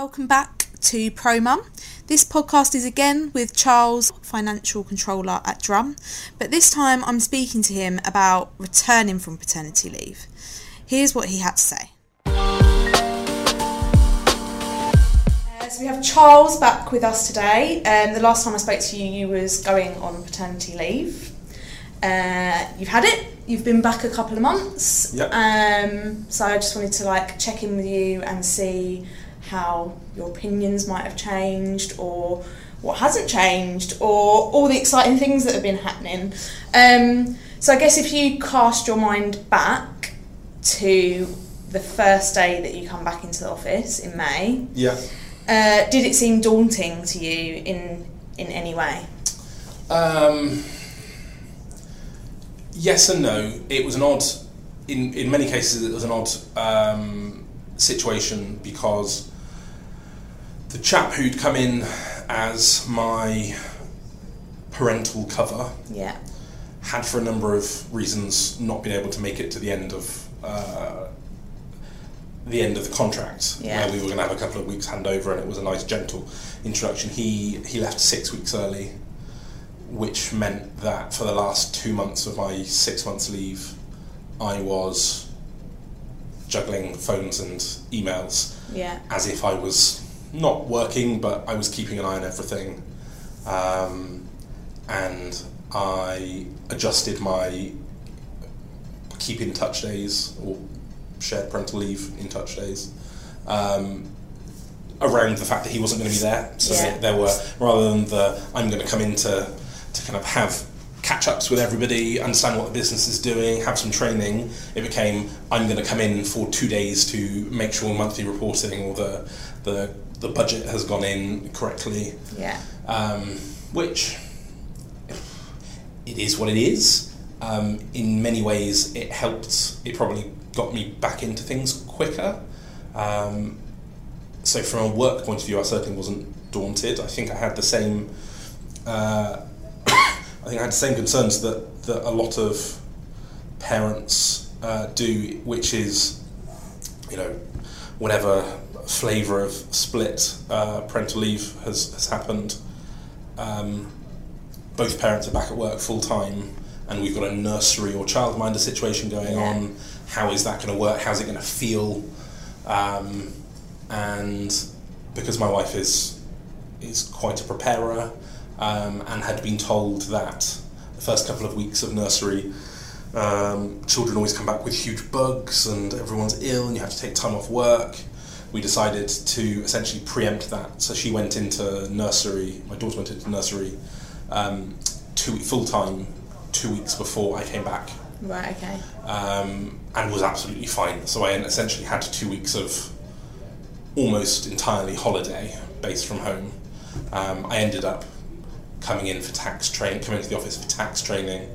Welcome back to Pro Mum. This podcast is again with Charles, financial controller at Drum, but this time I'm speaking to him about returning from paternity leave. Here's what he had to say. Uh, so we have Charles back with us today. Um, the last time I spoke to you, you was going on paternity leave. Uh, you've had it. You've been back a couple of months. Yep. Um, so I just wanted to like check in with you and see how your opinions might have changed or what hasn't changed or all the exciting things that have been happening. Um, so I guess if you cast your mind back to the first day that you come back into the office in May, Yeah. uh, did it seem daunting to you in in any way? Um, yes and no. It was an odd, in, in many cases, it was an odd um, situation because the chap who'd come in as my parental cover Yeah. had, for a number of reasons, not been able to make it to the end of uh, the end of the contract, Yeah. where we were going to have a couple of weeks handover, and it was a nice, gentle introduction. He he left six weeks early, which meant that for the last two months of my six months leave, I was juggling phones and emails Yeah. as if I was not working, but I was keeping an eye on everything. Um, and I adjusted my keep in touch days or shared parental leave in touch days um, around the fact that he wasn't going to be there. So Yeah. there were, rather than the I'm going to come in to, to kind of have catch ups with everybody, understand what the business is doing, have some training, it became I'm going to come in for two days to make sure monthly reporting or the, the, the budget has gone in correctly Yeah. um, which it is what it is. Um, in many ways, it helped. It probably got me back into things quicker. Um, so, from a work point of view, I certainly wasn't daunted. I think I had the same. Uh, I think I had the same concerns that, that a lot of parents uh, do, which is, you know, whatever flavour of split uh, parental leave has, has happened, um, both parents are back at work full time, and we've got a nursery or childminder situation going Yeah. on. How is that going to work? How's it going to feel? Um, and because my wife is is quite a preparer um, and had been told that the first couple of weeks of nursery um, children always come back with huge bugs and everyone's ill and you have to take time off work. We decided to essentially preempt that. So she went into nursery, my daughter went into nursery um, two full time two weeks before I came back Right. Okay. um, and was absolutely fine. So I essentially had two weeks of almost entirely holiday based from home. Um, I ended up coming in for tax training, coming into the office for tax training,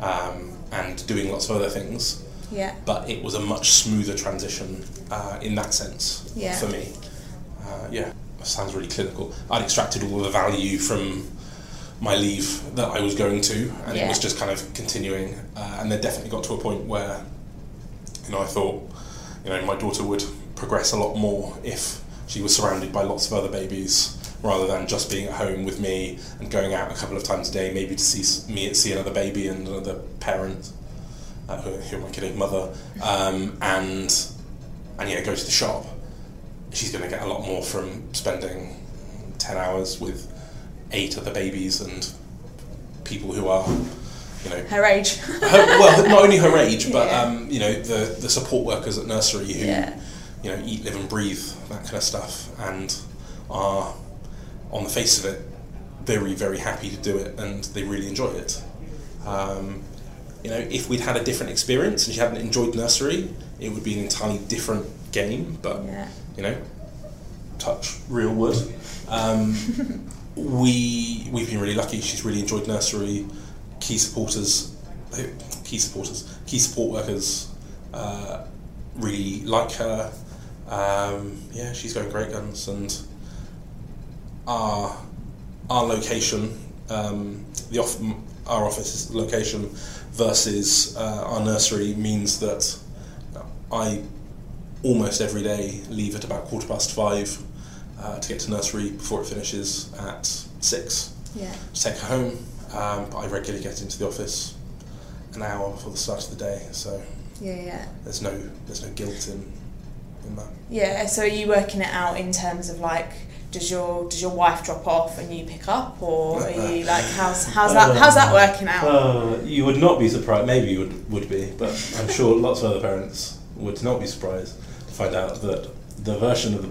um, and doing lots of other things. Yeah. But it was a much smoother transition uh, in that sense Yeah. for me. Uh, yeah, sounds really clinical. I'd extracted all the value from my leave that I was going to, and it was just kind of continuing. Uh, and then definitely got to a point where, you know, I thought, you know, my daughter would progress a lot more if she was surrounded by lots of other babies rather than just being at home with me and going out a couple of times a day, maybe to see me see another baby and another parent, uh, who, who am I kidding, mother, um, and and yeah, go to the shop. She's going to get a lot more from spending ten hours with eight other babies and people who are, you know, Her age. her, well, not only her age, but Yeah. um, you know, the the support workers at nursery who, Yeah. you know, eat, live, and breathe that kind of stuff, and are, on the face of it, very very happy to do it, and they really enjoy it. Um, you know, if we'd had a different experience and she hadn't enjoyed nursery, it would be an entirely different game. But Yeah. you know, touch real wood. Um, we we've been really lucky. She's really enjoyed nursery. Key supporters, key supporters, key support workers uh, really like her. Um, yeah, she's going great guns, and our our location, um, the off, our office location versus uh, our nursery means that I almost every day leave at about quarter past five uh, to get to nursery before it finishes at six. Yeah. To take her home, um, but I regularly get into the office an hour before the start of the day, so Yeah, yeah. there's no there's no guilt in in that. Yeah, so are you working it out in terms of like does your does your wife drop off and you pick up or are you like how's how's that how's that working out? Uh, you would not be surprised. Maybe you would would be, but I'm sure lots of other parents would not be surprised to find out that the version of the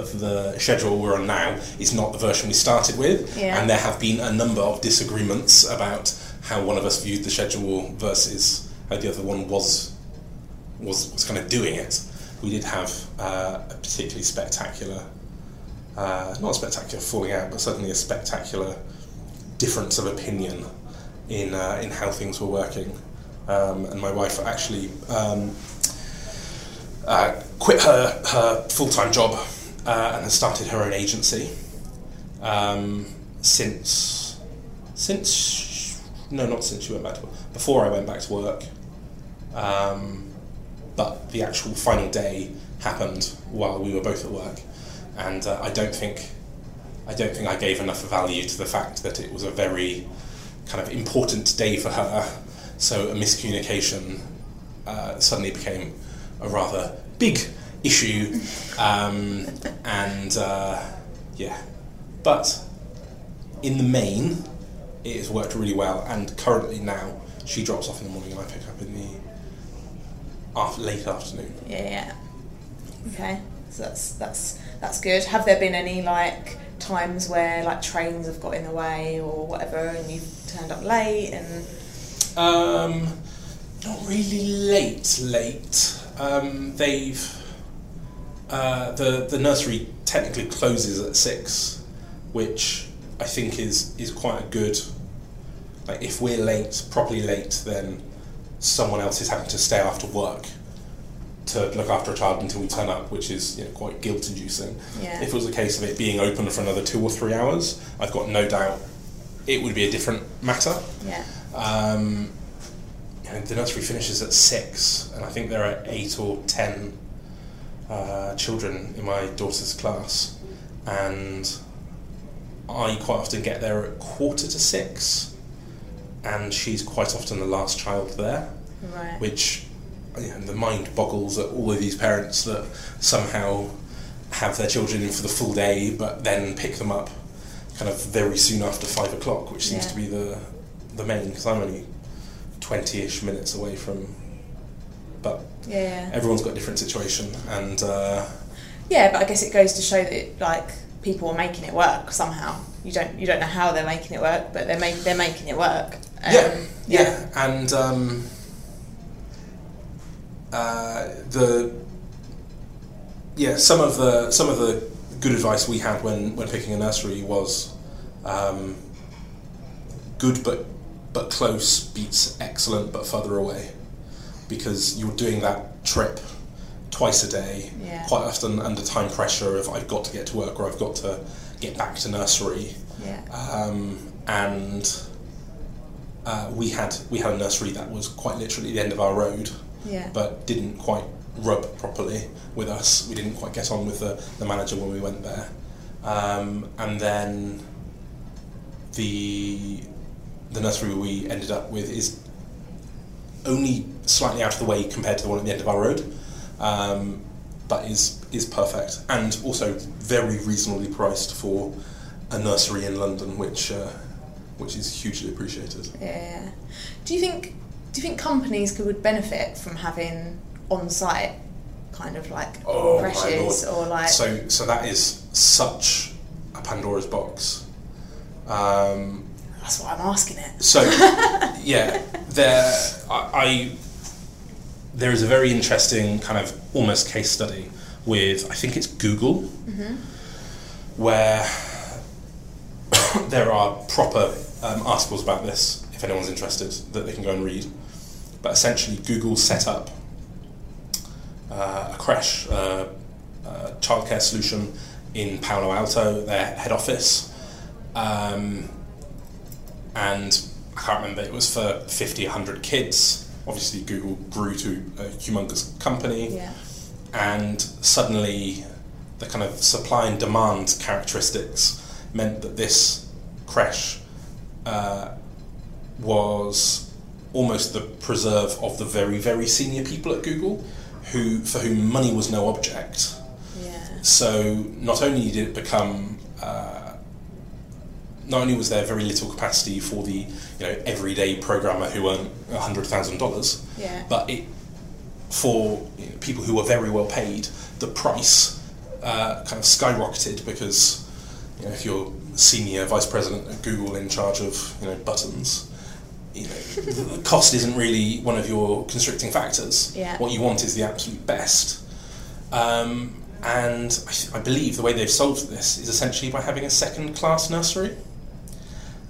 of the schedule we're on now is not the version we started with, Yeah. and there have been a number of disagreements about how one of us viewed the schedule versus how the other one was was, was kind of doing it. We did have uh, a particularly spectacular, uh, not a spectacular falling out, but certainly a spectacular difference of opinion in uh, in how things were working. Um, and my wife actually um, uh, quit her, her full time job uh, and has started her own agency um, since since no not since she went back to work before I went back to work. Um, but the actual final day happened while we were both at work, and uh, I don't think I don't think I gave enough value to the fact that it was a very kind of important day for her. So a miscommunication uh, suddenly became a rather big issue, um, and uh, yeah, but in the main, it has worked really well. And currently now, she drops off in the morning and I pick up in the after, late afternoon. Yeah, yeah. Okay. So that's that's that's good. Have there been any like times where like trains have got in the way or whatever and you've turned up late and Um, not really late. Late. Um, they've uh, the the nursery technically closes at six, which I think is is quite a good. Like if we're late, properly late, then someone else is having to stay after work to look after a child until we turn up, which is you know, quite guilt-inducing. Yeah. If it was a case of it being open for another two or three hours, I've got no doubt it would be a different matter. yeah. Um, the nursery finishes at six, and I think there are eight or ten uh, children in my daughter's class, and I quite often get there at quarter to six, and she's quite often the last child there, Right. which you know, the mind boggles at all of these parents that somehow have their children in for the full day, but then pick them up kind of very soon after five o'clock, which seems Yeah. to be the the main because I'm only twenty-ish minutes away from. But yeah, yeah. everyone's got a different situation, and uh, Yeah, but I guess it goes to show that like people are making it work somehow. You don't you don't know how they're making it work, but they're make, they're making it work. Um, yeah, yeah, and um, uh, the yeah some of the some of the good advice we had when when picking a nursery was um, good but but close beats excellent but further away because you're doing that trip twice a day Yeah. quite often under time pressure of I've got to get to work or I've got to get back to nursery Yeah. um, and uh, we had we had a nursery that was quite literally the end of our road, Yeah. but didn't quite rub properly with us. We didn't quite get on with the, the manager when we went there, um, and then the the nursery we ended up with is only slightly out of the way compared to the one at the end of our road, um, but is is perfect and also very reasonably priced for a nursery in London, which uh, which is hugely appreciated. Yeah. Do you think do you think companies could would benefit from having on site kind of like Oh, creches or like So so that is such a Pandora's box. Um, that's why I'm asking it. So, yeah, there I, I there is a very interesting kind of almost case study with I think it's Google, where there are proper um, articles about this if anyone's interested that they can go and read. But essentially, Google set up uh, a creche uh, uh, childcare solution in Palo Alto, their head office. Um, and I can't remember, it was for 50, 100 kids. Obviously, Google grew to a humongous company, Yeah. and suddenly the kind of supply and demand characteristics meant that this creche uh, was almost the preserve of the very very senior people at Google, who for whom money was no object. Yeah. So not only did it become, uh, not only was there very little capacity for the you know everyday programmer who earned hundred thousand dollars, Yeah. but it for you know, people who were very well paid, the price uh, kind of skyrocketed because you know if you're senior vice president at Google in charge of you know buttons. You know, the cost isn't really one of your constricting factors. Yeah. What you want is the absolute best. Um, and I, th- I believe the way they've solved this is essentially by having a second class nursery.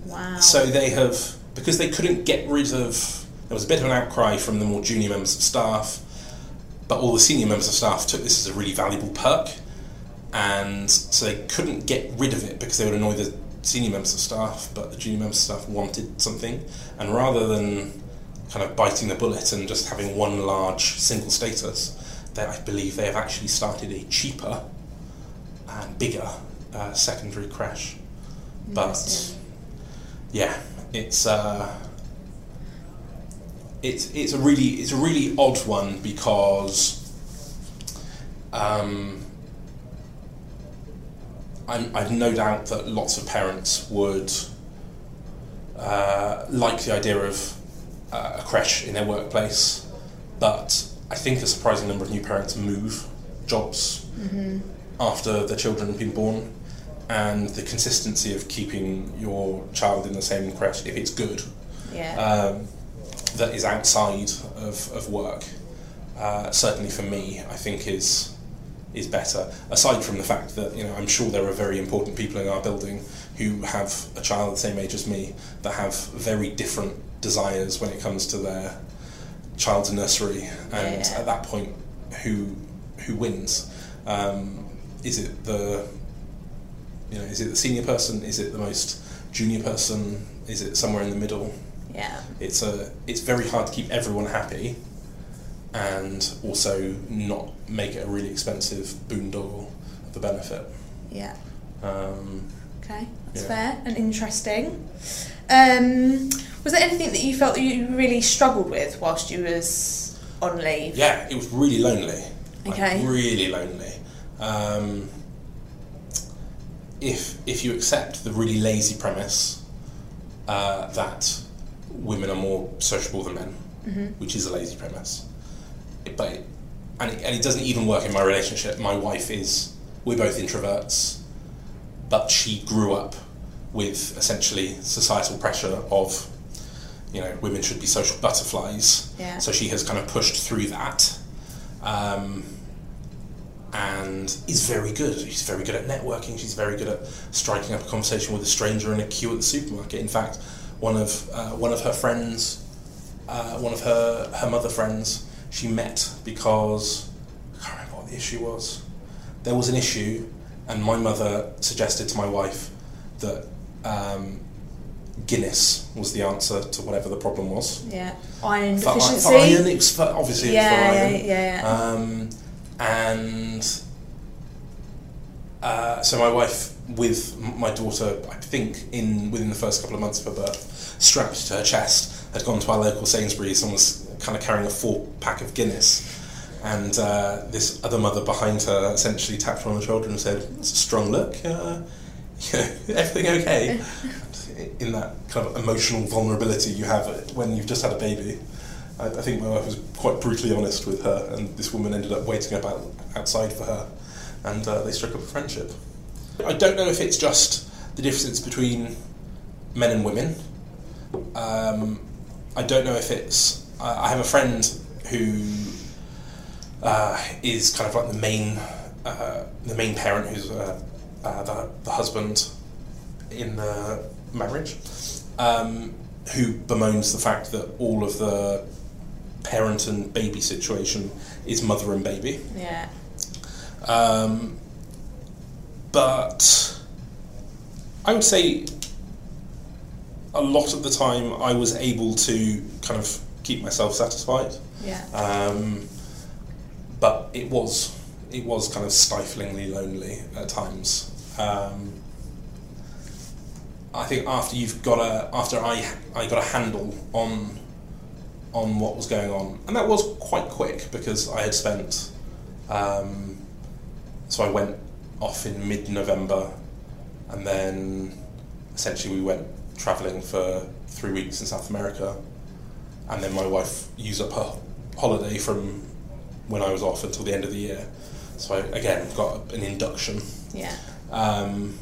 Wow. So they have, because they couldn't get rid of, there was a bit of an outcry from the more junior members of staff, but all the senior members of staff took this as a really valuable perk, and so they couldn't get rid of it because they would annoy the senior members of staff, but the junior members of staff wanted something, and rather than kind of biting the bullet and just having one large single status, they, I believe they have actually started a cheaper and bigger uh, secondary creche. But yeah, it's uh, it's it's a really it's a really odd one because um, I'm, I've no doubt that lots of parents would uh, like the idea of uh, a creche in their workplace, but I think a surprising number of new parents move jobs after their children have been born, and the consistency of keeping your child in the same creche, if it's good, yeah. um, that is outside of, of work, uh, certainly for me, I think is is better. Aside from the fact that you know, I'm sure there are very important people in our building who have a child the same age as me that have very different desires when it comes to their child's nursery, and Yeah. at that point, who who wins? Um, is it the you know, is it the senior person? Is it the most junior person? Is it somewhere in the middle? yeah. It's a it's very hard to keep everyone happy, and also not make it a really expensive boondoggle of the benefit. Yeah. Um, Okay, that's Yeah. fair and interesting. Um, was there anything that you felt that you really struggled with whilst you was on leave? yeah, it was really lonely. Like, Okay. really lonely. Um, if if you accept the really lazy premise uh, that women are more sociable than men, Mm-hmm. which is a lazy premise, but it, and it, and it doesn't even work in my relationship. My wife is we're both introverts, but she grew up with essentially societal pressure of you know women should be social butterflies. Yeah. So she has kind of pushed through that. Um, and is very good. She's very good at networking. She's very good at striking up a conversation with a stranger in a queue at the supermarket. In fact, one of uh, one of her friends, uh, one of her her mother friends, she met because I can't remember what the issue was. There was an issue, and my mother suggested to my wife that um, Guinness was the answer to whatever the problem was. Yeah. Iron For, i- deficiency. for iron, it was for, obviously yeah, it was for yeah, iron. yeah, yeah. Um, and uh, so my wife, with my daughter, I think in within the first couple of months of her birth, strapped to her chest, had gone to our local Sainsbury's and was kind of carrying a four pack of Guinness. And uh, this other mother behind her essentially tapped her on the shoulder and said, "It's a strong look. Uh, you know, everything okay?" in that kind of emotional vulnerability you have when you've just had a baby. I, I think my wife was quite brutally honest with her, and this woman ended up waiting about outside for her, and uh, they struck up a friendship. I don't know if it's just the difference between men and women. Um, I don't know if it's. I have a friend who uh, is kind of like the main, uh, the main parent, who's uh, uh, the, the husband in the marriage, um, who bemoans the fact that all of the parent and baby situation is mother and baby. yeah. Um, but I would say a lot of the time I was able to kind of keep myself satisfied. Yeah. Um, but it was it was kind of stiflingly lonely at times. Um, I think after you've got a after I I got a handle on on what was going on, and that was quite quick because I had spent. Um, so I went off in mid November, and then essentially we went travelling for three weeks in South America, and then my wife used up her holiday from when I was off until the end of the year. So I again got an induction. Yeah. Um,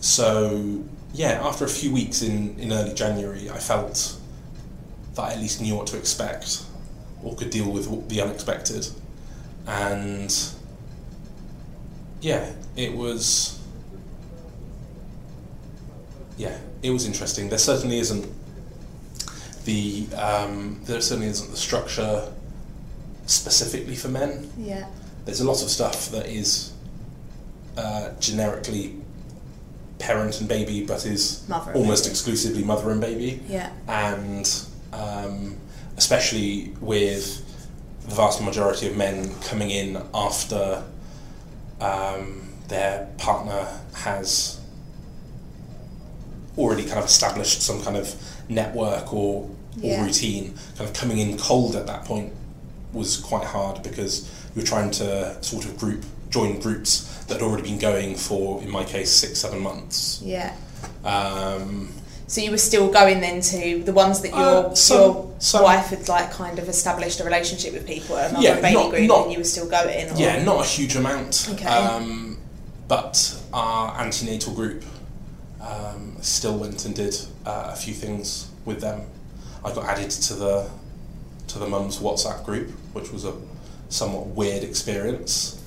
so yeah, after a few weeks in, in early January, I felt that I at least knew what to expect or could deal with the unexpected, and yeah, it was yeah, it was interesting. There certainly isn't the um, there certainly isn't the structure specifically for men. Yeah. There's a lot of stuff that is uh, generically parent and baby, but is almost baby. exclusively mother and baby, Yeah. and um, especially with the vast majority of men coming in after um, their partner has already kind of established some kind of network or, or Yeah. routine, kind of coming in cold at that point was quite hard because you're trying to sort of group join groups that had already been going for, in my case, six seven months. Yeah. Um, So you were still going then to the ones that your Uh, some- your some- wife had like kind of established a relationship with people at another Yeah, baby not- group, not- and you were still going. Or? Yeah, not a huge amount. Okay. Um, but our antenatal group um, still went and did uh, a few things with them. I got added to the to the mums WhatsApp group, which was a somewhat weird experience.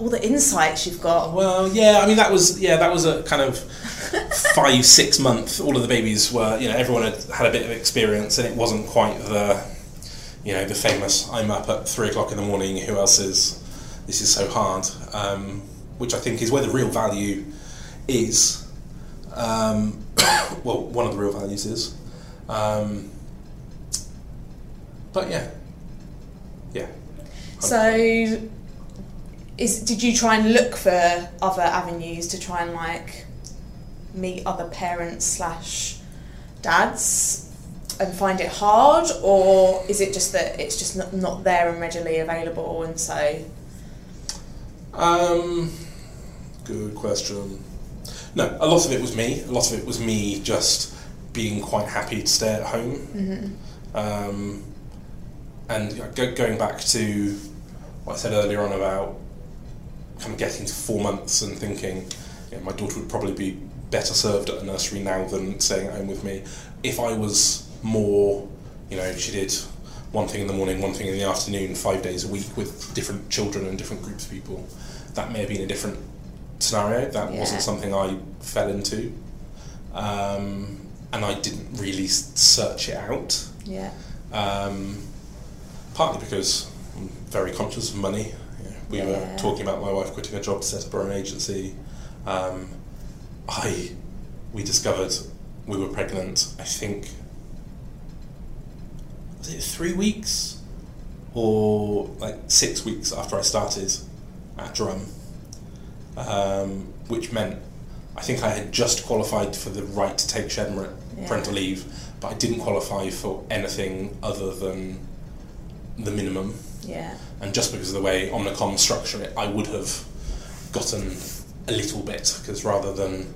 All the insights you've got. Well, yeah, I mean that was yeah that was a kind of five six month. All of the babies were you know everyone had had a bit of experience, and it wasn't quite the you know the famous I'm up at three o'clock in the morning. Who else is? This is so hard. Um, which I think is where the real value is. Um, well, one of the real values is. Um, but yeah, yeah. So, is did you try and look for other avenues to try and like meet other parents slash dads and find it hard, or is it just that it's just not, not there and readily available, and so Um, good question. No, a lot of it was me. A lot of it was me just being quite happy to stay at home. Um, and go, going back to what I said earlier on about kind of getting to four months and thinking, you know, my daughter would probably be better served at a nursery now than staying at home with me. If I was more, you know, she did one thing in the morning, one thing in the afternoon, five days a week with different children and different groups of people, that may have been a different scenario. That Yeah. wasn't something I fell into. Um, and I didn't really search it out. yeah, Um, partly because I'm very conscious of money. You know, we Yeah. were talking about my wife quitting her job to set up her own agency. Um, I we discovered we were pregnant. I think was it three weeks or like six weeks after I started at Drum, um, which meant I think I had just qualified for the right to take shed Yeah. parental leave, but I didn't qualify for anything other than the minimum. yeah, And just because of the way Omnicom structure it, I would have gotten a little bit because rather than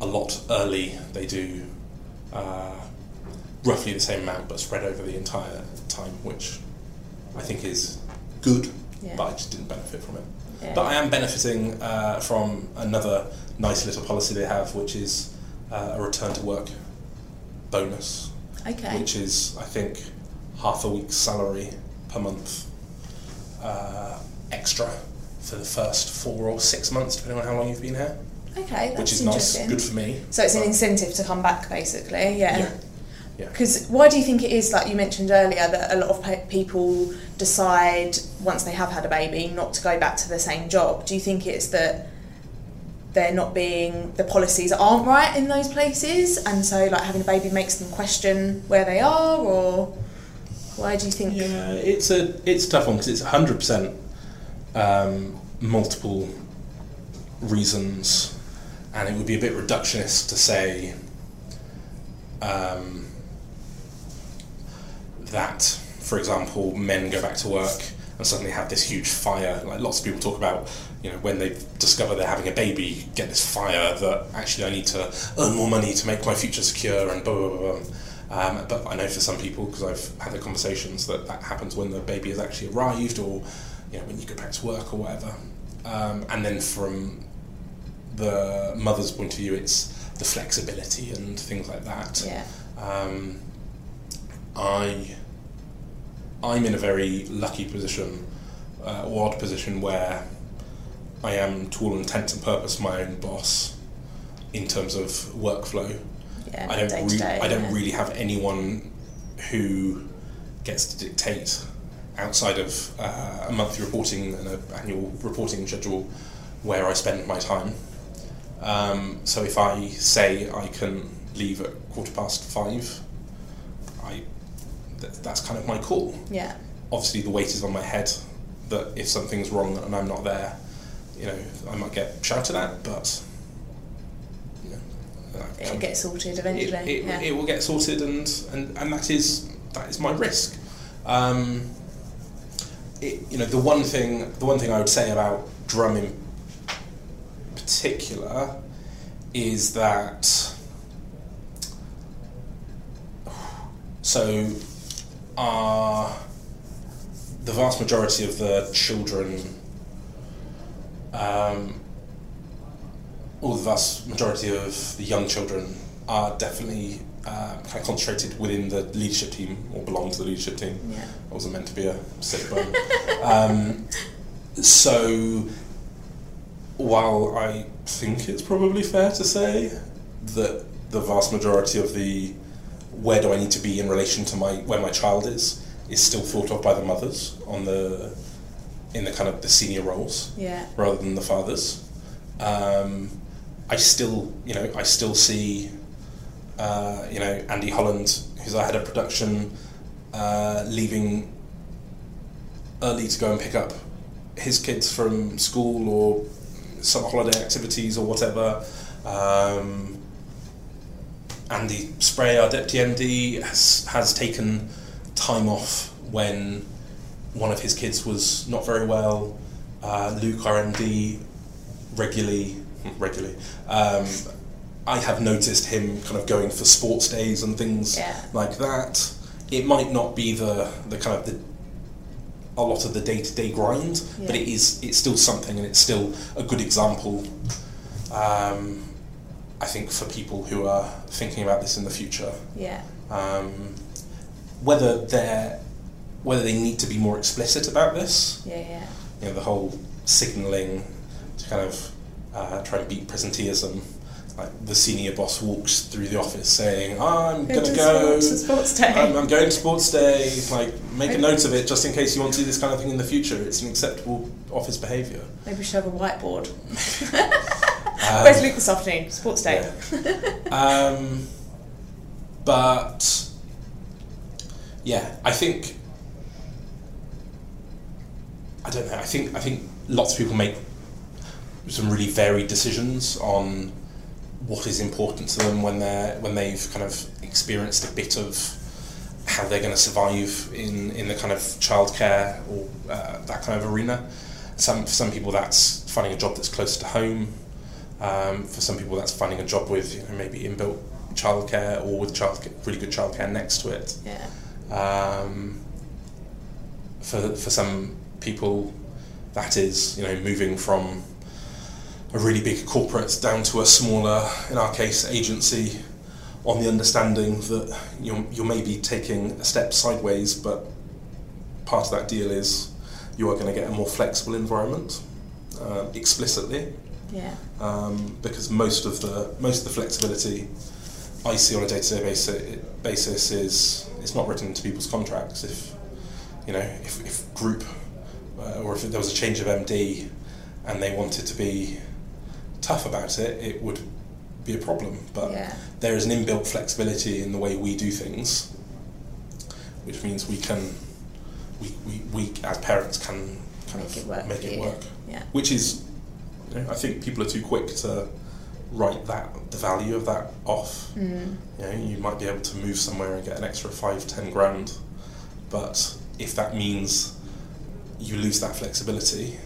a lot early, they do uh, roughly the same amount but spread over the entire time, which I think is good, Yeah. but I just didn't benefit from it. Yeah. But I am benefiting uh, from another nice little policy they have, which is uh, a return to work bonus, okay, which is I think half a week's salary per month uh, extra for the first four or six months, depending on how long you've been here, okay, that's which is nice, good for me. So it's an incentive to come back, basically. yeah, Yeah. Yeah. Because why do you think it is, like you mentioned earlier, that a lot of pe- people decide once they have had a baby not to go back to the same job? Do you think it's that they're not being, the policies aren't right in those places, and so like having a baby makes them question where they are, or why do you think? Yeah, it's a it's a tough one because it's hundred percent um, multiple reasons, and it would be a bit reductionist to say um, that, for example, men go back to work and suddenly have this huge fire. Like lots of people talk about, you know, when they discover they're having a baby, get this fire that actually I need to earn more money to make my future secure and blah blah blah. blah. Um, but I know for some people, because I've had the conversations, that that happens when the baby has actually arrived, or you know, when you go back to work or whatever. Um, and then from the mother's point of view, it's the flexibility and things like that. Yeah. Um, I I'm in a very lucky position, uh, or odd position where I am, to all intents and purpose, my own boss in terms of workflow. Yeah. I don't re- day, I don't yeah. really have anyone who gets to dictate outside of uh, a monthly reporting and an annual reporting schedule where I spend my time. Um, so if I say I can leave at quarter past five, I th- that's kind of my call. Yeah. Obviously, the weight is on my head that if something's wrong and I'm not there, you know, I might get shouted at, but you know, It'll get sorted eventually. it, it, yeah. it will get sorted, and, and, and that is that is my risk. Um, it, you know, the one thing the one thing I would say about drum in particular is that so uh, the vast majority of the children um, or the vast majority of the young children are definitely uh, kind of concentrated within the leadership team or belong to the leadership team. Yeah. I wasn't meant to be a sick bone. um, so, while I think it's probably fair to say that the vast majority of the where do I need to be in relation to my where my child is is still thought of by the mothers on the in the kind of the senior roles Yeah. rather than the fathers. Um, I still, you know, I still see, uh, you know, Andy Holland, who's our head of production, uh, leaving early to go and pick up his kids from school or summer holiday activities or whatever. Um, Andy Spray, our deputy MD, has, has taken time off when one of his kids was not very well. Uh, Luke, our MD, regularly, regularly. Um, I have noticed him kind of going for sports days and things Yeah. like that. It might not be the, the kind of the a lot of the day to day grind, but it is it's still something and it's still a good example. Um, I think for people who are thinking about this in the future, Yeah. um, whether they're whether they need to be more explicit about this, Yeah. Yeah. you know, the whole signalling to kind of uh, try and beat presenteeism. Like the senior boss walks through the office saying, "I'm going to go. sports, sports day. I'm, I'm going to sports day. Like, make a note of it just in case you want to do this kind of thing in the future. It's an acceptable office behaviour." Maybe we should have a whiteboard. Um, Where's Luke this afternoon? Sports day. Um, but yeah, I think I don't know. I think I think lots of people make some really varied decisions on what is important to them when they're when they've kind of experienced a bit of how they're going to survive in, in the kind of childcare or uh, that kind of arena. Some for some people that's finding a job that's closer to home. Um, for some people that's finding a job with you know, maybe inbuilt childcare or with child really good childcare next to it. Yeah. Um, for for some people, that is you know moving from a really big corporate down to a smaller, in our case, agency, on the understanding that you're you're maybe taking a step sideways, but part of that deal is you are going to get a more flexible environment, uh, explicitly Yeah. um, because most of the most of the flexibility I see on a day to day basis basis is it's not written into people's contracts. If you know if, if group uh, or if there was a change of MD and they wanted to be tough about it, it would be a problem. But Yeah. there is an inbuilt flexibility in the way we do things, which means we can we, we, we as parents can kind Make of it work make it you. work. Yeah. Which is, you know, I think people are too quick to write that the value of that off. Mm. You know, you might be able to move somewhere and get an extra five, ten grand, but if that means you lose that flexibility,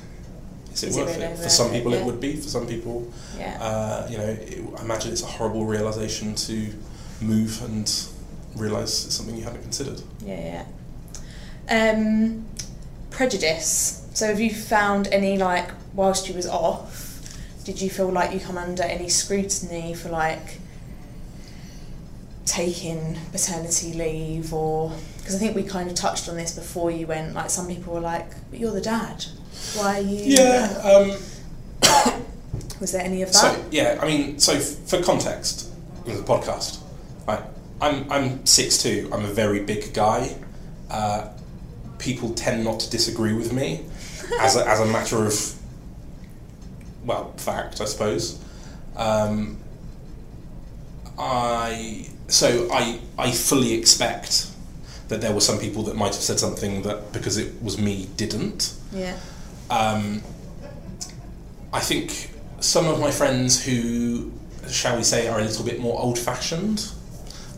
is it Is it worth really it? For some people, Yeah. it would be. For some people, Yeah. uh, you know, it, I imagine it's a horrible realization to move and realize it's something you hadn't considered. Yeah, yeah. Um, prejudice. So, have you found any like whilst you was off? Did you feel like you come under any scrutiny for like taking paternity leave, or because I think we kind of touched on this before you went. Like some people were like, "But you're the dad. Why are you?" Yeah. Um, Was there any of that? So yeah, I mean, so f- for context, with the podcast, right? I'm I'm six two. I'm a very big guy. Uh, people tend not to disagree with me, as a, as a matter of well fact, I suppose. Um, I so I I fully expect that there were some people that might have said something that because it was me didn't. yeah. Um, I think some of my friends who, shall we say, are a little bit more old fashioned,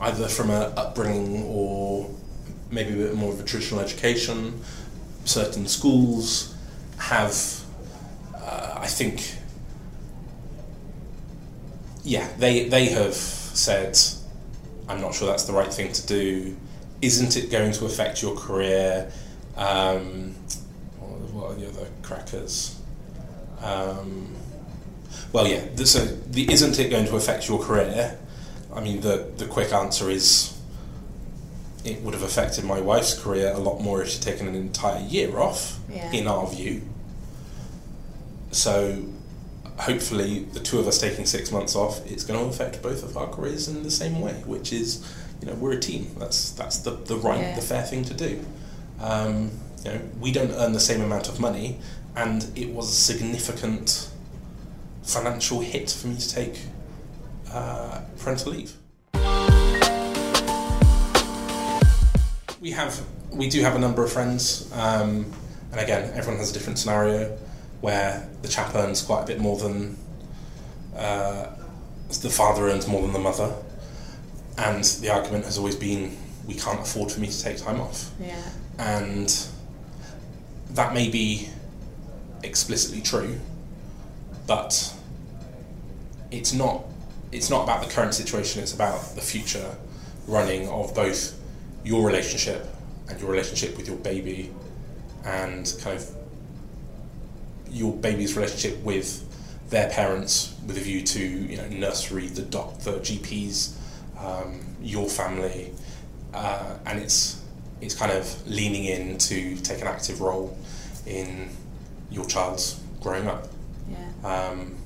either from a upbringing or maybe a bit more of a traditional education, certain schools have, uh, I think, yeah, they, they have said, I'm not sure that's the right thing to do. Isn't it going to affect your career? Um, what are the other crackers? Um, well, yeah. The, so, the, isn't it going to affect your career? I mean, the the quick answer is, it would have affected my wife's career a lot more if she'd taken an entire year off. Yeah. In our view. So, hopefully, the two of us taking six months off, it's going to affect both of our careers in the same way, which is, you know, we're a team. That's that's the the right, Yeah. the fair thing to do. Um, you know, we don't earn the same amount of money, and it was a significant financial hit for me to take uh, parental leave. We have, we do have a number of friends, um, and again, everyone has a different scenario where the chap earns quite a bit more than uh, the father earns more than the mother, and the argument has always been we can't afford for me to take time off Yeah. and that may be explicitly true, but it's not. It's not about the current situation. It's about the future running of both your relationship and your relationship with your baby, and kind of your baby's relationship with their parents, with a view to you know nursery, the doc, the GPs, um, your family, uh, and it's it's kind of leaning in to take an active role in your child's growing up. Yeah. Um,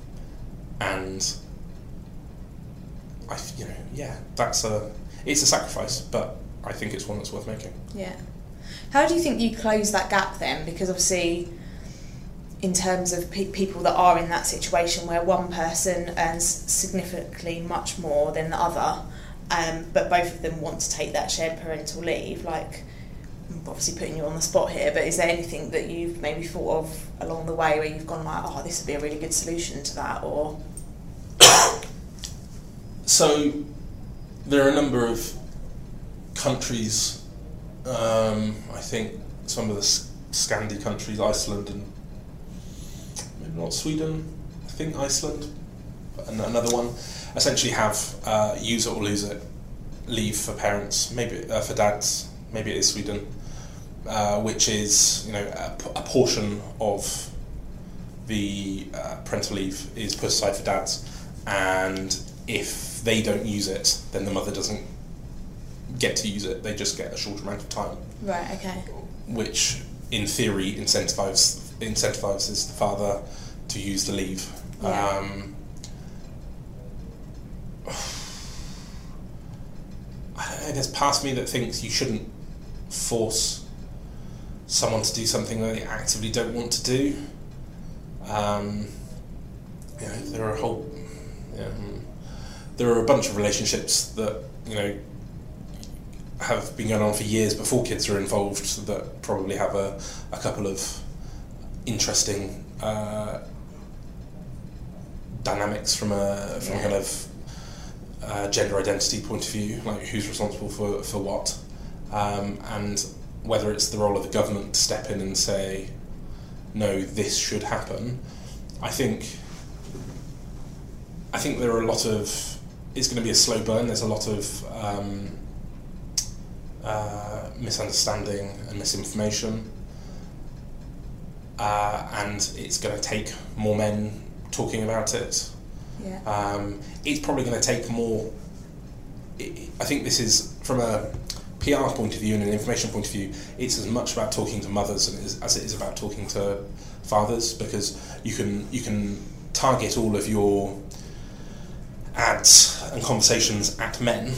and I, you know, yeah, that's a it's a sacrifice, but I think it's one that's worth making. Yeah. How do you think you close that gap then? Because obviously, in terms of pe- people that are in that situation where one person earns significantly much more than the other, um, but both of them want to take that shared parental leave, like, I'm obviously putting you on the spot here, but is there anything that you've maybe thought of along the way where you've gone like, oh, this would be a really good solution to that, or So there are a number of countries. Um, I think some of the Scandi countries, Iceland and not Sweden. I think Iceland, and another one, essentially have uh, use it or lose it leave for parents. Maybe uh, for dads. Maybe it is Sweden, uh, which is you know a, p- a portion of the uh, parental leave is put aside for dads, and if they don't use it, then the mother doesn't get to use it. They just get a short amount of time, right? Okay. which in theory incentivizes incentivizes the father to use the leave. Yeah. Um, I don't know. There's past me that thinks you shouldn't force someone to do something that they actively don't want to do. Um, you know, there are a whole, mm, there are a bunch of relationships that you know have been going on for years before kids are involved that probably have a, a couple of interesting uh, dynamics from a from Yeah. kind of uh, gender identity point of view, like who's responsible for for what, um, and whether it's the role of the government to step in and say, no, this should happen. I think. I think there are a lot of. It's going to be a slow burn. There's a lot of um, uh, misunderstanding and misinformation, uh, and it's going to take more men talking about it. Yeah. Um, it's probably going to take more. I think this is from a PR point of view and an information point of view. It's as much about talking to mothers and it is- as it is about talking to fathers because you can you can target all of your ads and conversations at men,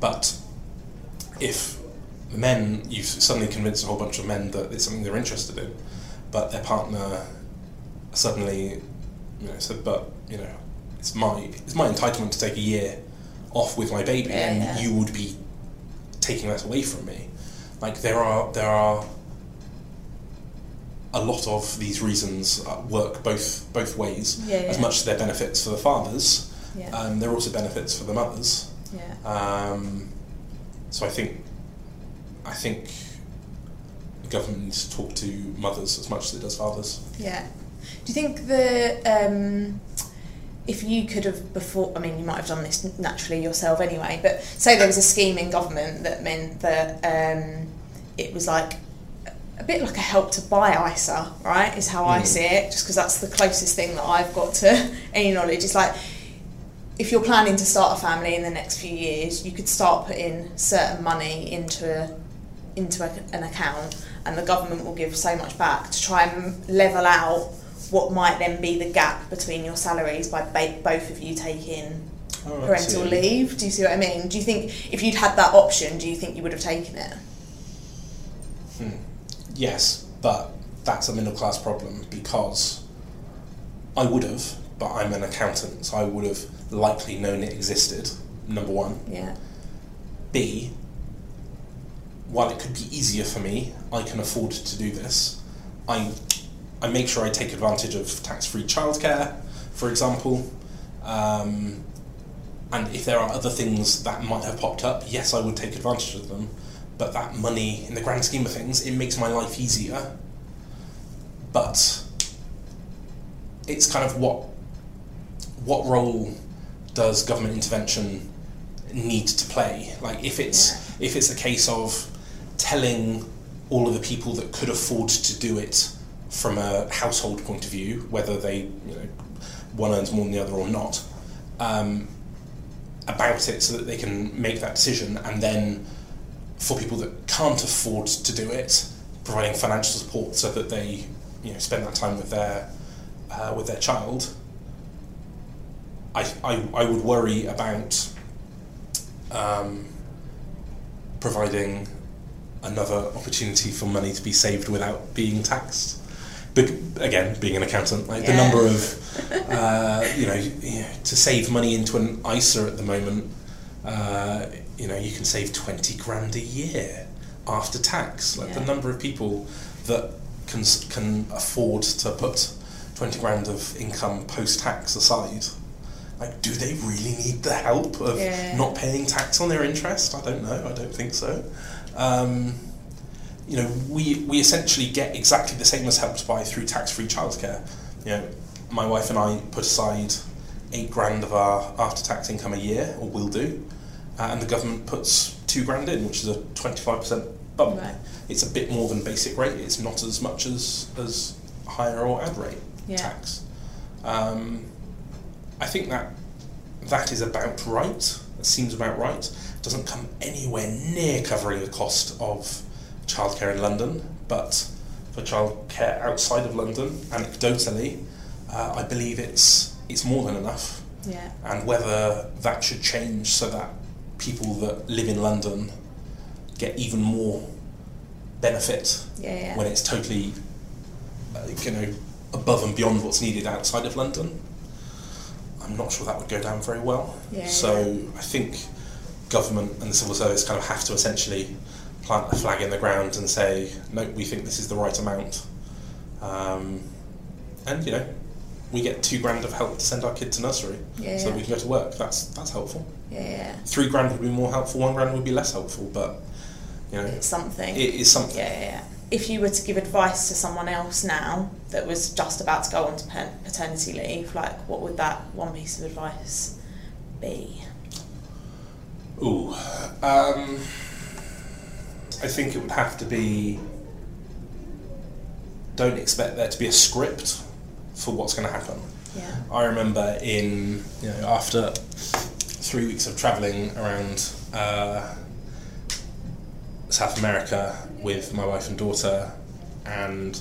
but if men you've suddenly convinced a whole bunch of men that it's something they're interested in, but their partner suddenly you know said, but you know it's my it's my entitlement to take a year off with my baby, Yeah, and yeah. you would be taking that away from me. Like there are there are a lot of these reasons work both both ways. Yeah, As much as they're benefits for the fathers, um, there are also benefits for the mothers. yeah. Um, so I think I think government needs to talk to mothers as much as it does fathers. Yeah. Do you think the um, if you could have before? I mean, you might have done this naturally yourself anyway. But say there was a scheme in government that meant that um, it was like a bit like a help to buy ISA, right? Is how I Mm. see it. Just because that's the closest thing that I've got to any knowledge. It's like if you're planning to start a family in the next few years, you could start putting certain money into a, into a, an account, and the government will give so much back to try and level out what might then be the gap between your salaries by ba- both of you taking Oh, parental leave. Do you see what I mean? Do you think if you'd had that option, do you think you would have taken it? Hmm. Yes, but that's a middle class problem because I would have, but I'm an accountant, so I would have likely known it existed. Number one. Yeah. B, while it could be easier for me, I can afford to do this. I, I make sure I take advantage of tax free childcare, for example. Um, and if there are other things that might have popped up, yes, I would take advantage of them. But that money, in the grand scheme of things, it makes my life easier. But it's kind of what what role does government intervention need to play? Like if it's if it's a case of telling all of the people that could afford to do it from a household point of view, whether they you know one earns more than the other or not, um, about it so that they can make that decision, and then for people that can't afford to do it, providing financial support so that they you know spend that time with their uh, with their child. I, I, I would worry about um, providing another opportunity for money to be saved without being taxed. Bec- again, being an accountant, like the number of, uh, you know, you know, to save money into an ISA at the moment, uh, you know, you can save 20 grand a year after tax. Like the number of people that can, can afford to put 20 grand of income post tax aside. Like, do they really need the help of Yeah. not paying tax on their interest? I don't know. I don't think so. Um, you know, we, we essentially get exactly the same as help to buy through tax-free childcare. You know, my wife and I put aside eight grand of our after-tax income a year, or will do, uh, and the government puts two grand in, which is a twenty-five percent bump. Right. It's a bit more than basic rate. It's not as much as as higher or ad rate Yeah. tax. Um, I think that that is about right. It seems about right. It doesn't come anywhere near covering the cost of childcare in London, but for childcare outside of London, anecdotally, uh, I believe it's it's more than enough. Yeah. And whether that should change so that people that live in London get even more benefit Yeah. Yeah. when it's totally, uh, you know, above and beyond what's needed outside of London. I'm not sure that would go down very well. Yeah, so yeah. I think government and the civil service kind of have to essentially plant a flag in the ground and say, no, we think this is the right amount. Um, and you know, we get two grand of help to send our kid to nursery Yeah, so we can go to work. That's that's helpful. Yeah, yeah. Three grand would be more helpful. One grand would be less helpful, but you know, It's something. it is something. Yeah, yeah. If you were to give advice to someone else now that was just about to go on to paternity leave, like what would that one piece of advice be? Ooh, um, I think it would have to be. Don't expect there to be a script for what's going to happen. Yeah. I remember in you know after three weeks of travelling around uh, South America with my wife and daughter, and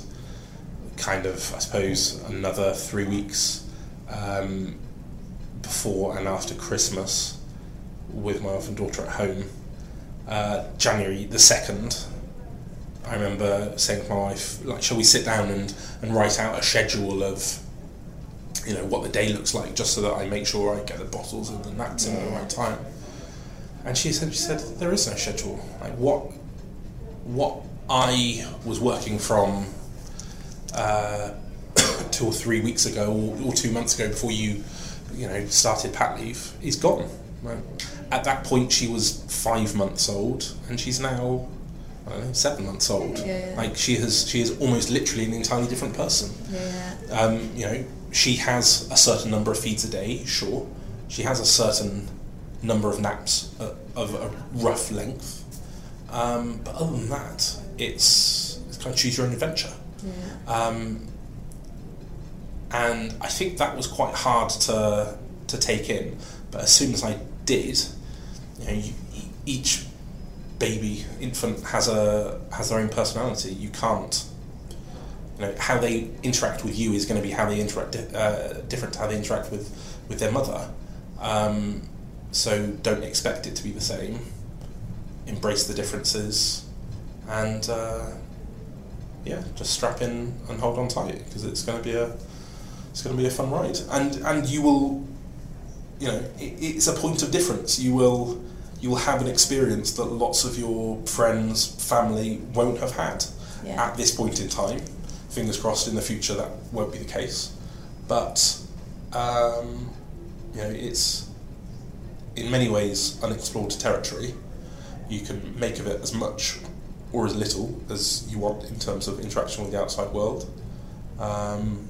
kind of I suppose another three weeks um, before and after Christmas with my wife and daughter at home. Uh, January the second, I remember saying to my wife, like, shall we sit down and, and write out a schedule of you know what the day looks like just so that I make sure I get the bottles and the naps in at the right time. And she said, she said there is no schedule. Like what, what I was working from uh, two or three weeks ago or, or two months ago before you, you know, started pat leave is gone. Right? At that point, she was five months old, and she's now. I don't know, seven months old. Yeah. Like she has, she is almost literally an entirely different person. Yeah. Um, you know, she has a certain number of feeds a day, sure. She has a certain number of naps uh, of a rough length. Um, but other than that, it's, it's kind of choose your own adventure. Yeah. Um, and I think that was quite hard to, to take in. But as soon as I did, you know, you, each baby infant has a has their own personality. You can't, you know, how they interact with you is going to be how they interact uh, different to how they interact with with their mother. Um, so don't expect it to be the same. Embrace the differences, and uh, yeah, just strap in and hold on tight because it's going to be a it's going to be a fun ride, and and you will, you know, it, it's a point of difference. You will you will have an experience that lots of your friends, family won't have had Yeah. at this point in time. Fingers crossed in the future that won't be the case, but um, you know, it's in many ways unexplored territory. You can make of it as much or as little as you want in terms of interaction with the outside world. Um,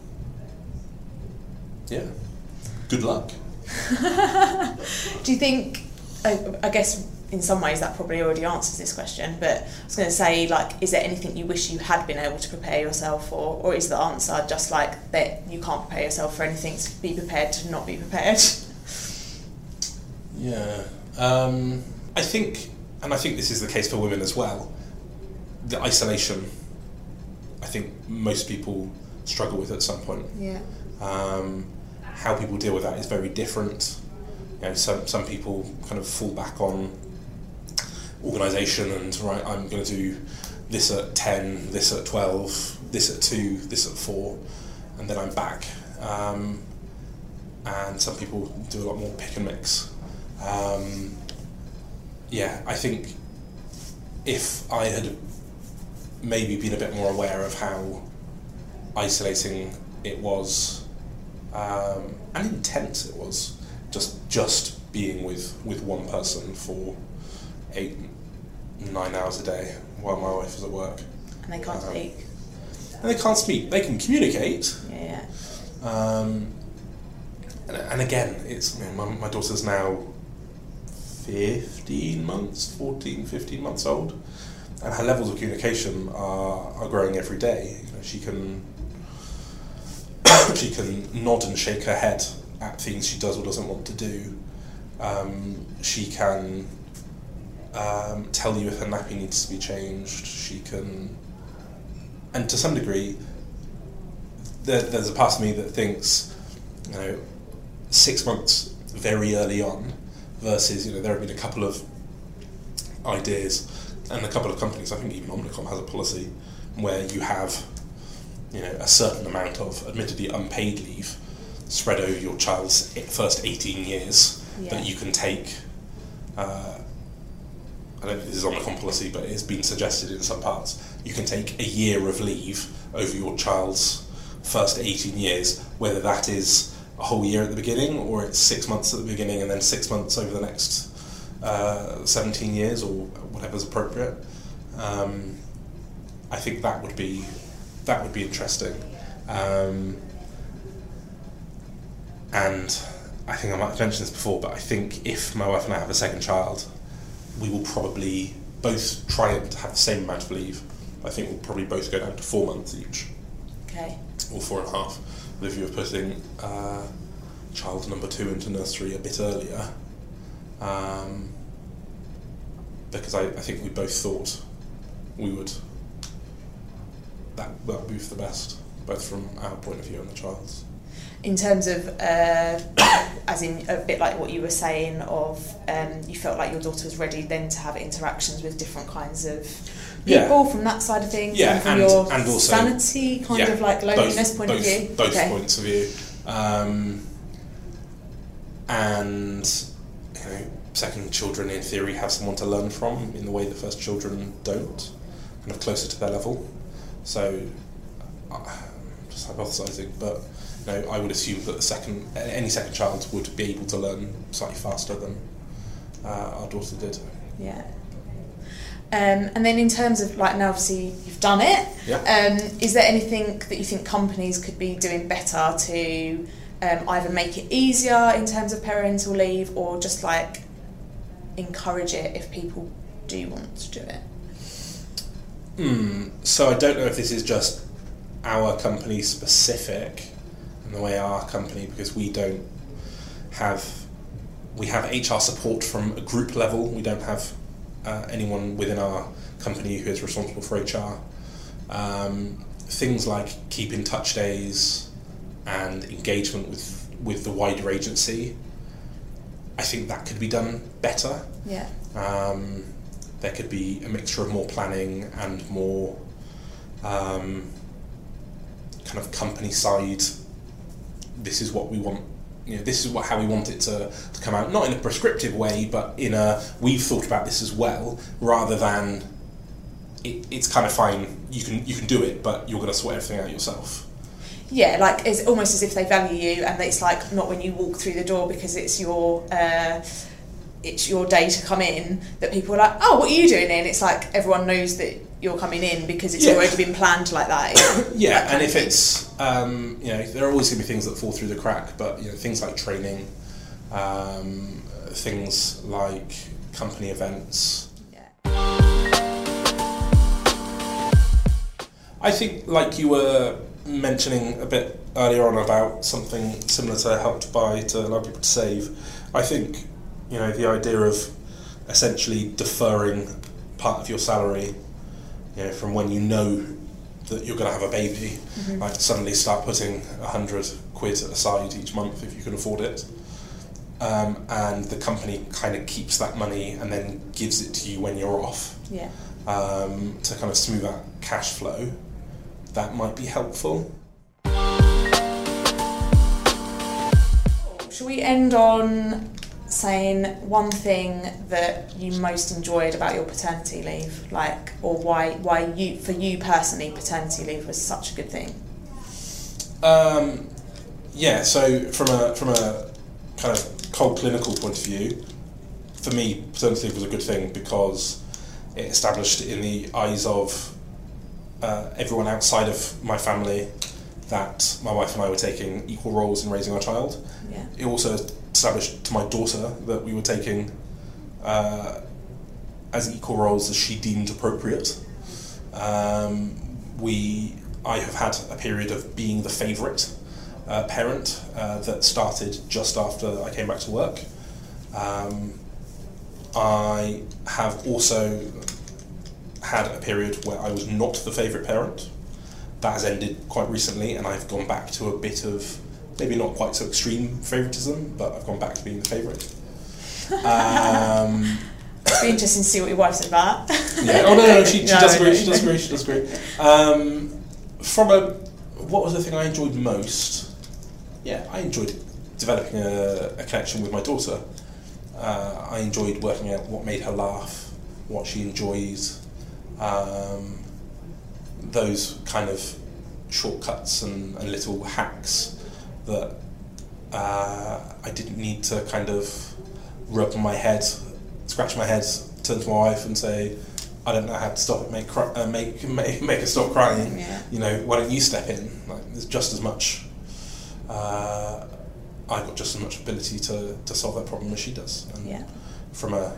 yeah. Good luck. Do you think? I, I guess in some ways that probably already answers this question, but I was going to say, like, is there anything you wish you had been able to prepare yourself for, or is the answer just like that you can't prepare yourself for anything? to be prepared to not be prepared. Yeah. Um, I think, and I think this is the case for women as well, the isolation, I think most people struggle with at some point. Yeah. Um, how people deal with that is very different. You know, some, some people kind of fall back on organisation and, right, I'm going to do this at 10, this at 12, this at 2, this at 4, and then I'm back. Um, and some people do a lot more pick and mix. Um, yeah, I think if I had maybe been a bit more aware of how isolating it was um, and intense it was, just just being with, with one person for eight, nine hours a day while my wife was at work. And they can't Um, speak. And they can't speak, they can communicate, Yeah. um, and, and again, it's you know, my, my daughter's now 15 months, 14, 15 months old, and her levels of communication are, are growing every day. You know, she can she can nod and shake her head at things she does or doesn't want to do. Um, she can um, tell you if her nappy needs to be changed. She can, and to some degree, there, there's a part of me that thinks, you know, six months very early on versus, you know, there have been a couple of ideas and a couple of companies, I think even Omnicom has a policy where you have, you know, a certain amount of admittedly unpaid leave spread over your child's first 18 years Yeah. that you can take uh, I don't think this is on the comp policy, but it's been suggested in some parts. You can take a year of leave over your child's first 18 years, whether that is a whole year at the beginning or it's six months at the beginning and then six months over the next uh, 17 years or whatever's appropriate. Um, I think that would be that would be interesting. Um, and I think I might have mentioned this before, but I think if my wife and I have a second child, we will probably both try and have the same amount of leave. I think we'll probably both go down to four months each. Okay. Or four and a half, with the view of putting uh, child number two into nursery a bit earlier. Um, because I, I think we both thought we would that that would be for the best, both from our point of view and the child's. In terms of, uh, as in a bit like what you were saying, of um, you felt like your daughter was ready then to have interactions with different kinds of Yeah. people from that side of things, Yeah, and from and- your and also- sanity kind yeah, of like loneliness both, point both, of view. Both okay. points of view. Um, and know, second children in theory have someone to learn from in the way that first children don't, kind of closer to their level. So, uh, just hypothesising, but you know, I would assume that the second any second child would be able to learn slightly faster than uh, our daughter did. Yeah. Um, and then in terms of like now, obviously you've done it. Yeah. Um, is there anything that you think companies could be doing better to um, either make it easier in terms of parental leave, or just like encourage it if people do want to do it? Hmm. So I don't know if this is just our company specific, and the way our company because we don't have we have HR support from a group level. We don't have uh, anyone within our company who is responsible for HR. Um, things like keep in touch days and engagement with with the wider agency. I think that could be done better. Yeah. Um, there could be a mixture of more planning and more um, kind of company side. This is what we want. You know, this is what how we want it to, to come out. Not in a prescriptive way, but in a we've thought about this as well, rather than it, it's kind of fine. You can you can do it, but you're going to sort everything out yourself. Yeah, like it's almost as if they value you, and it's like not when you walk through the door because it's your uh, it's your day to come in that people are like, oh, what are you doing in? It's like everyone knows that you're coming in because it's Yeah. already been planned like that. Yeah, That and if it's um, you know there are always going to be things that fall through the crack, but you know things like training, um, things like company events. Yeah. I think like you were mentioning a bit earlier on about something similar to helped by to allow people to save. I think you know the idea of essentially deferring part of your salary, you know, from when you know that you're going to have a baby, like suddenly start putting a hundred quid aside each month if you can afford it. Um, and the company kind of keeps that money and then gives it to you when you're off Yeah. um, to kind of smooth out cash flow. That might be helpful. Shall we end on saying one thing that you most enjoyed about your paternity leave, like, or why why you for you personally paternity leave was such a good thing? Um, yeah, so from a from a kind of cold clinical point of view, for me, paternity leave was a good thing because it established in the eyes of uh, everyone outside of my family that my wife and I were taking equal roles in raising our child. Yeah. It also established to my daughter that we were taking uh, as equal roles as she deemed appropriate. Um, we, I have had a period of being the favourite uh, parent uh, that started just after I came back to work. Um, I have also had a period where I was not the favourite parent. That has ended quite recently, and I've gone back to a bit of maybe not quite so extreme favouritism, but I've gone back to being the favourite. Um, It'd be interesting to see what your wife said about yeah. Oh no, no, she, she No, does agree. no, She does agree. She does agree. Um, from a, what was the thing I enjoyed most? Yeah, I enjoyed developing a, a connection with my daughter. Uh, I enjoyed working out what made her laugh, what she enjoys, um, those kind of shortcuts and, and little hacks that uh, I didn't need to kind of rub my head, scratch my head, turn to my wife and say, I don't know how to stop it, make cry, uh, make, make make her stop crying. Yeah. You know, why don't you step in? Like, there's just as much. Uh, I've got just as much ability to, to solve that problem as she does. And Yeah. From a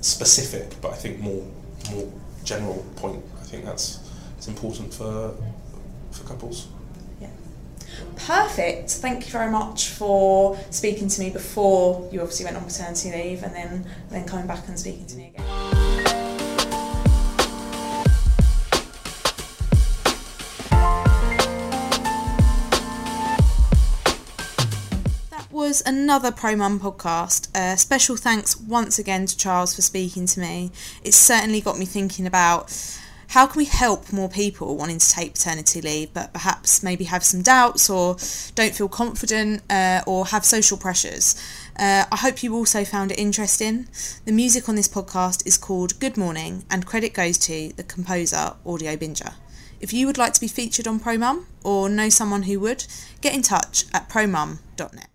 specific, but I think more more general point, I think that's it's important for for couples. Perfect. Thank you very much for speaking to me before you obviously went on maternity leave and then then coming back and speaking to me again. Was another Pro Mum podcast. Uh, special thanks once again to Charles for speaking to me. It's certainly got me thinking about how can we help more people wanting to take paternity leave but perhaps maybe have some doubts or don't feel confident uh, or have social pressures. Uh, I hope you also found it interesting. The music on this podcast is called Good Morning and credit goes to the composer Audio Binger. If you would like to be featured on ProMum or know someone who would, get in touch at promum.net.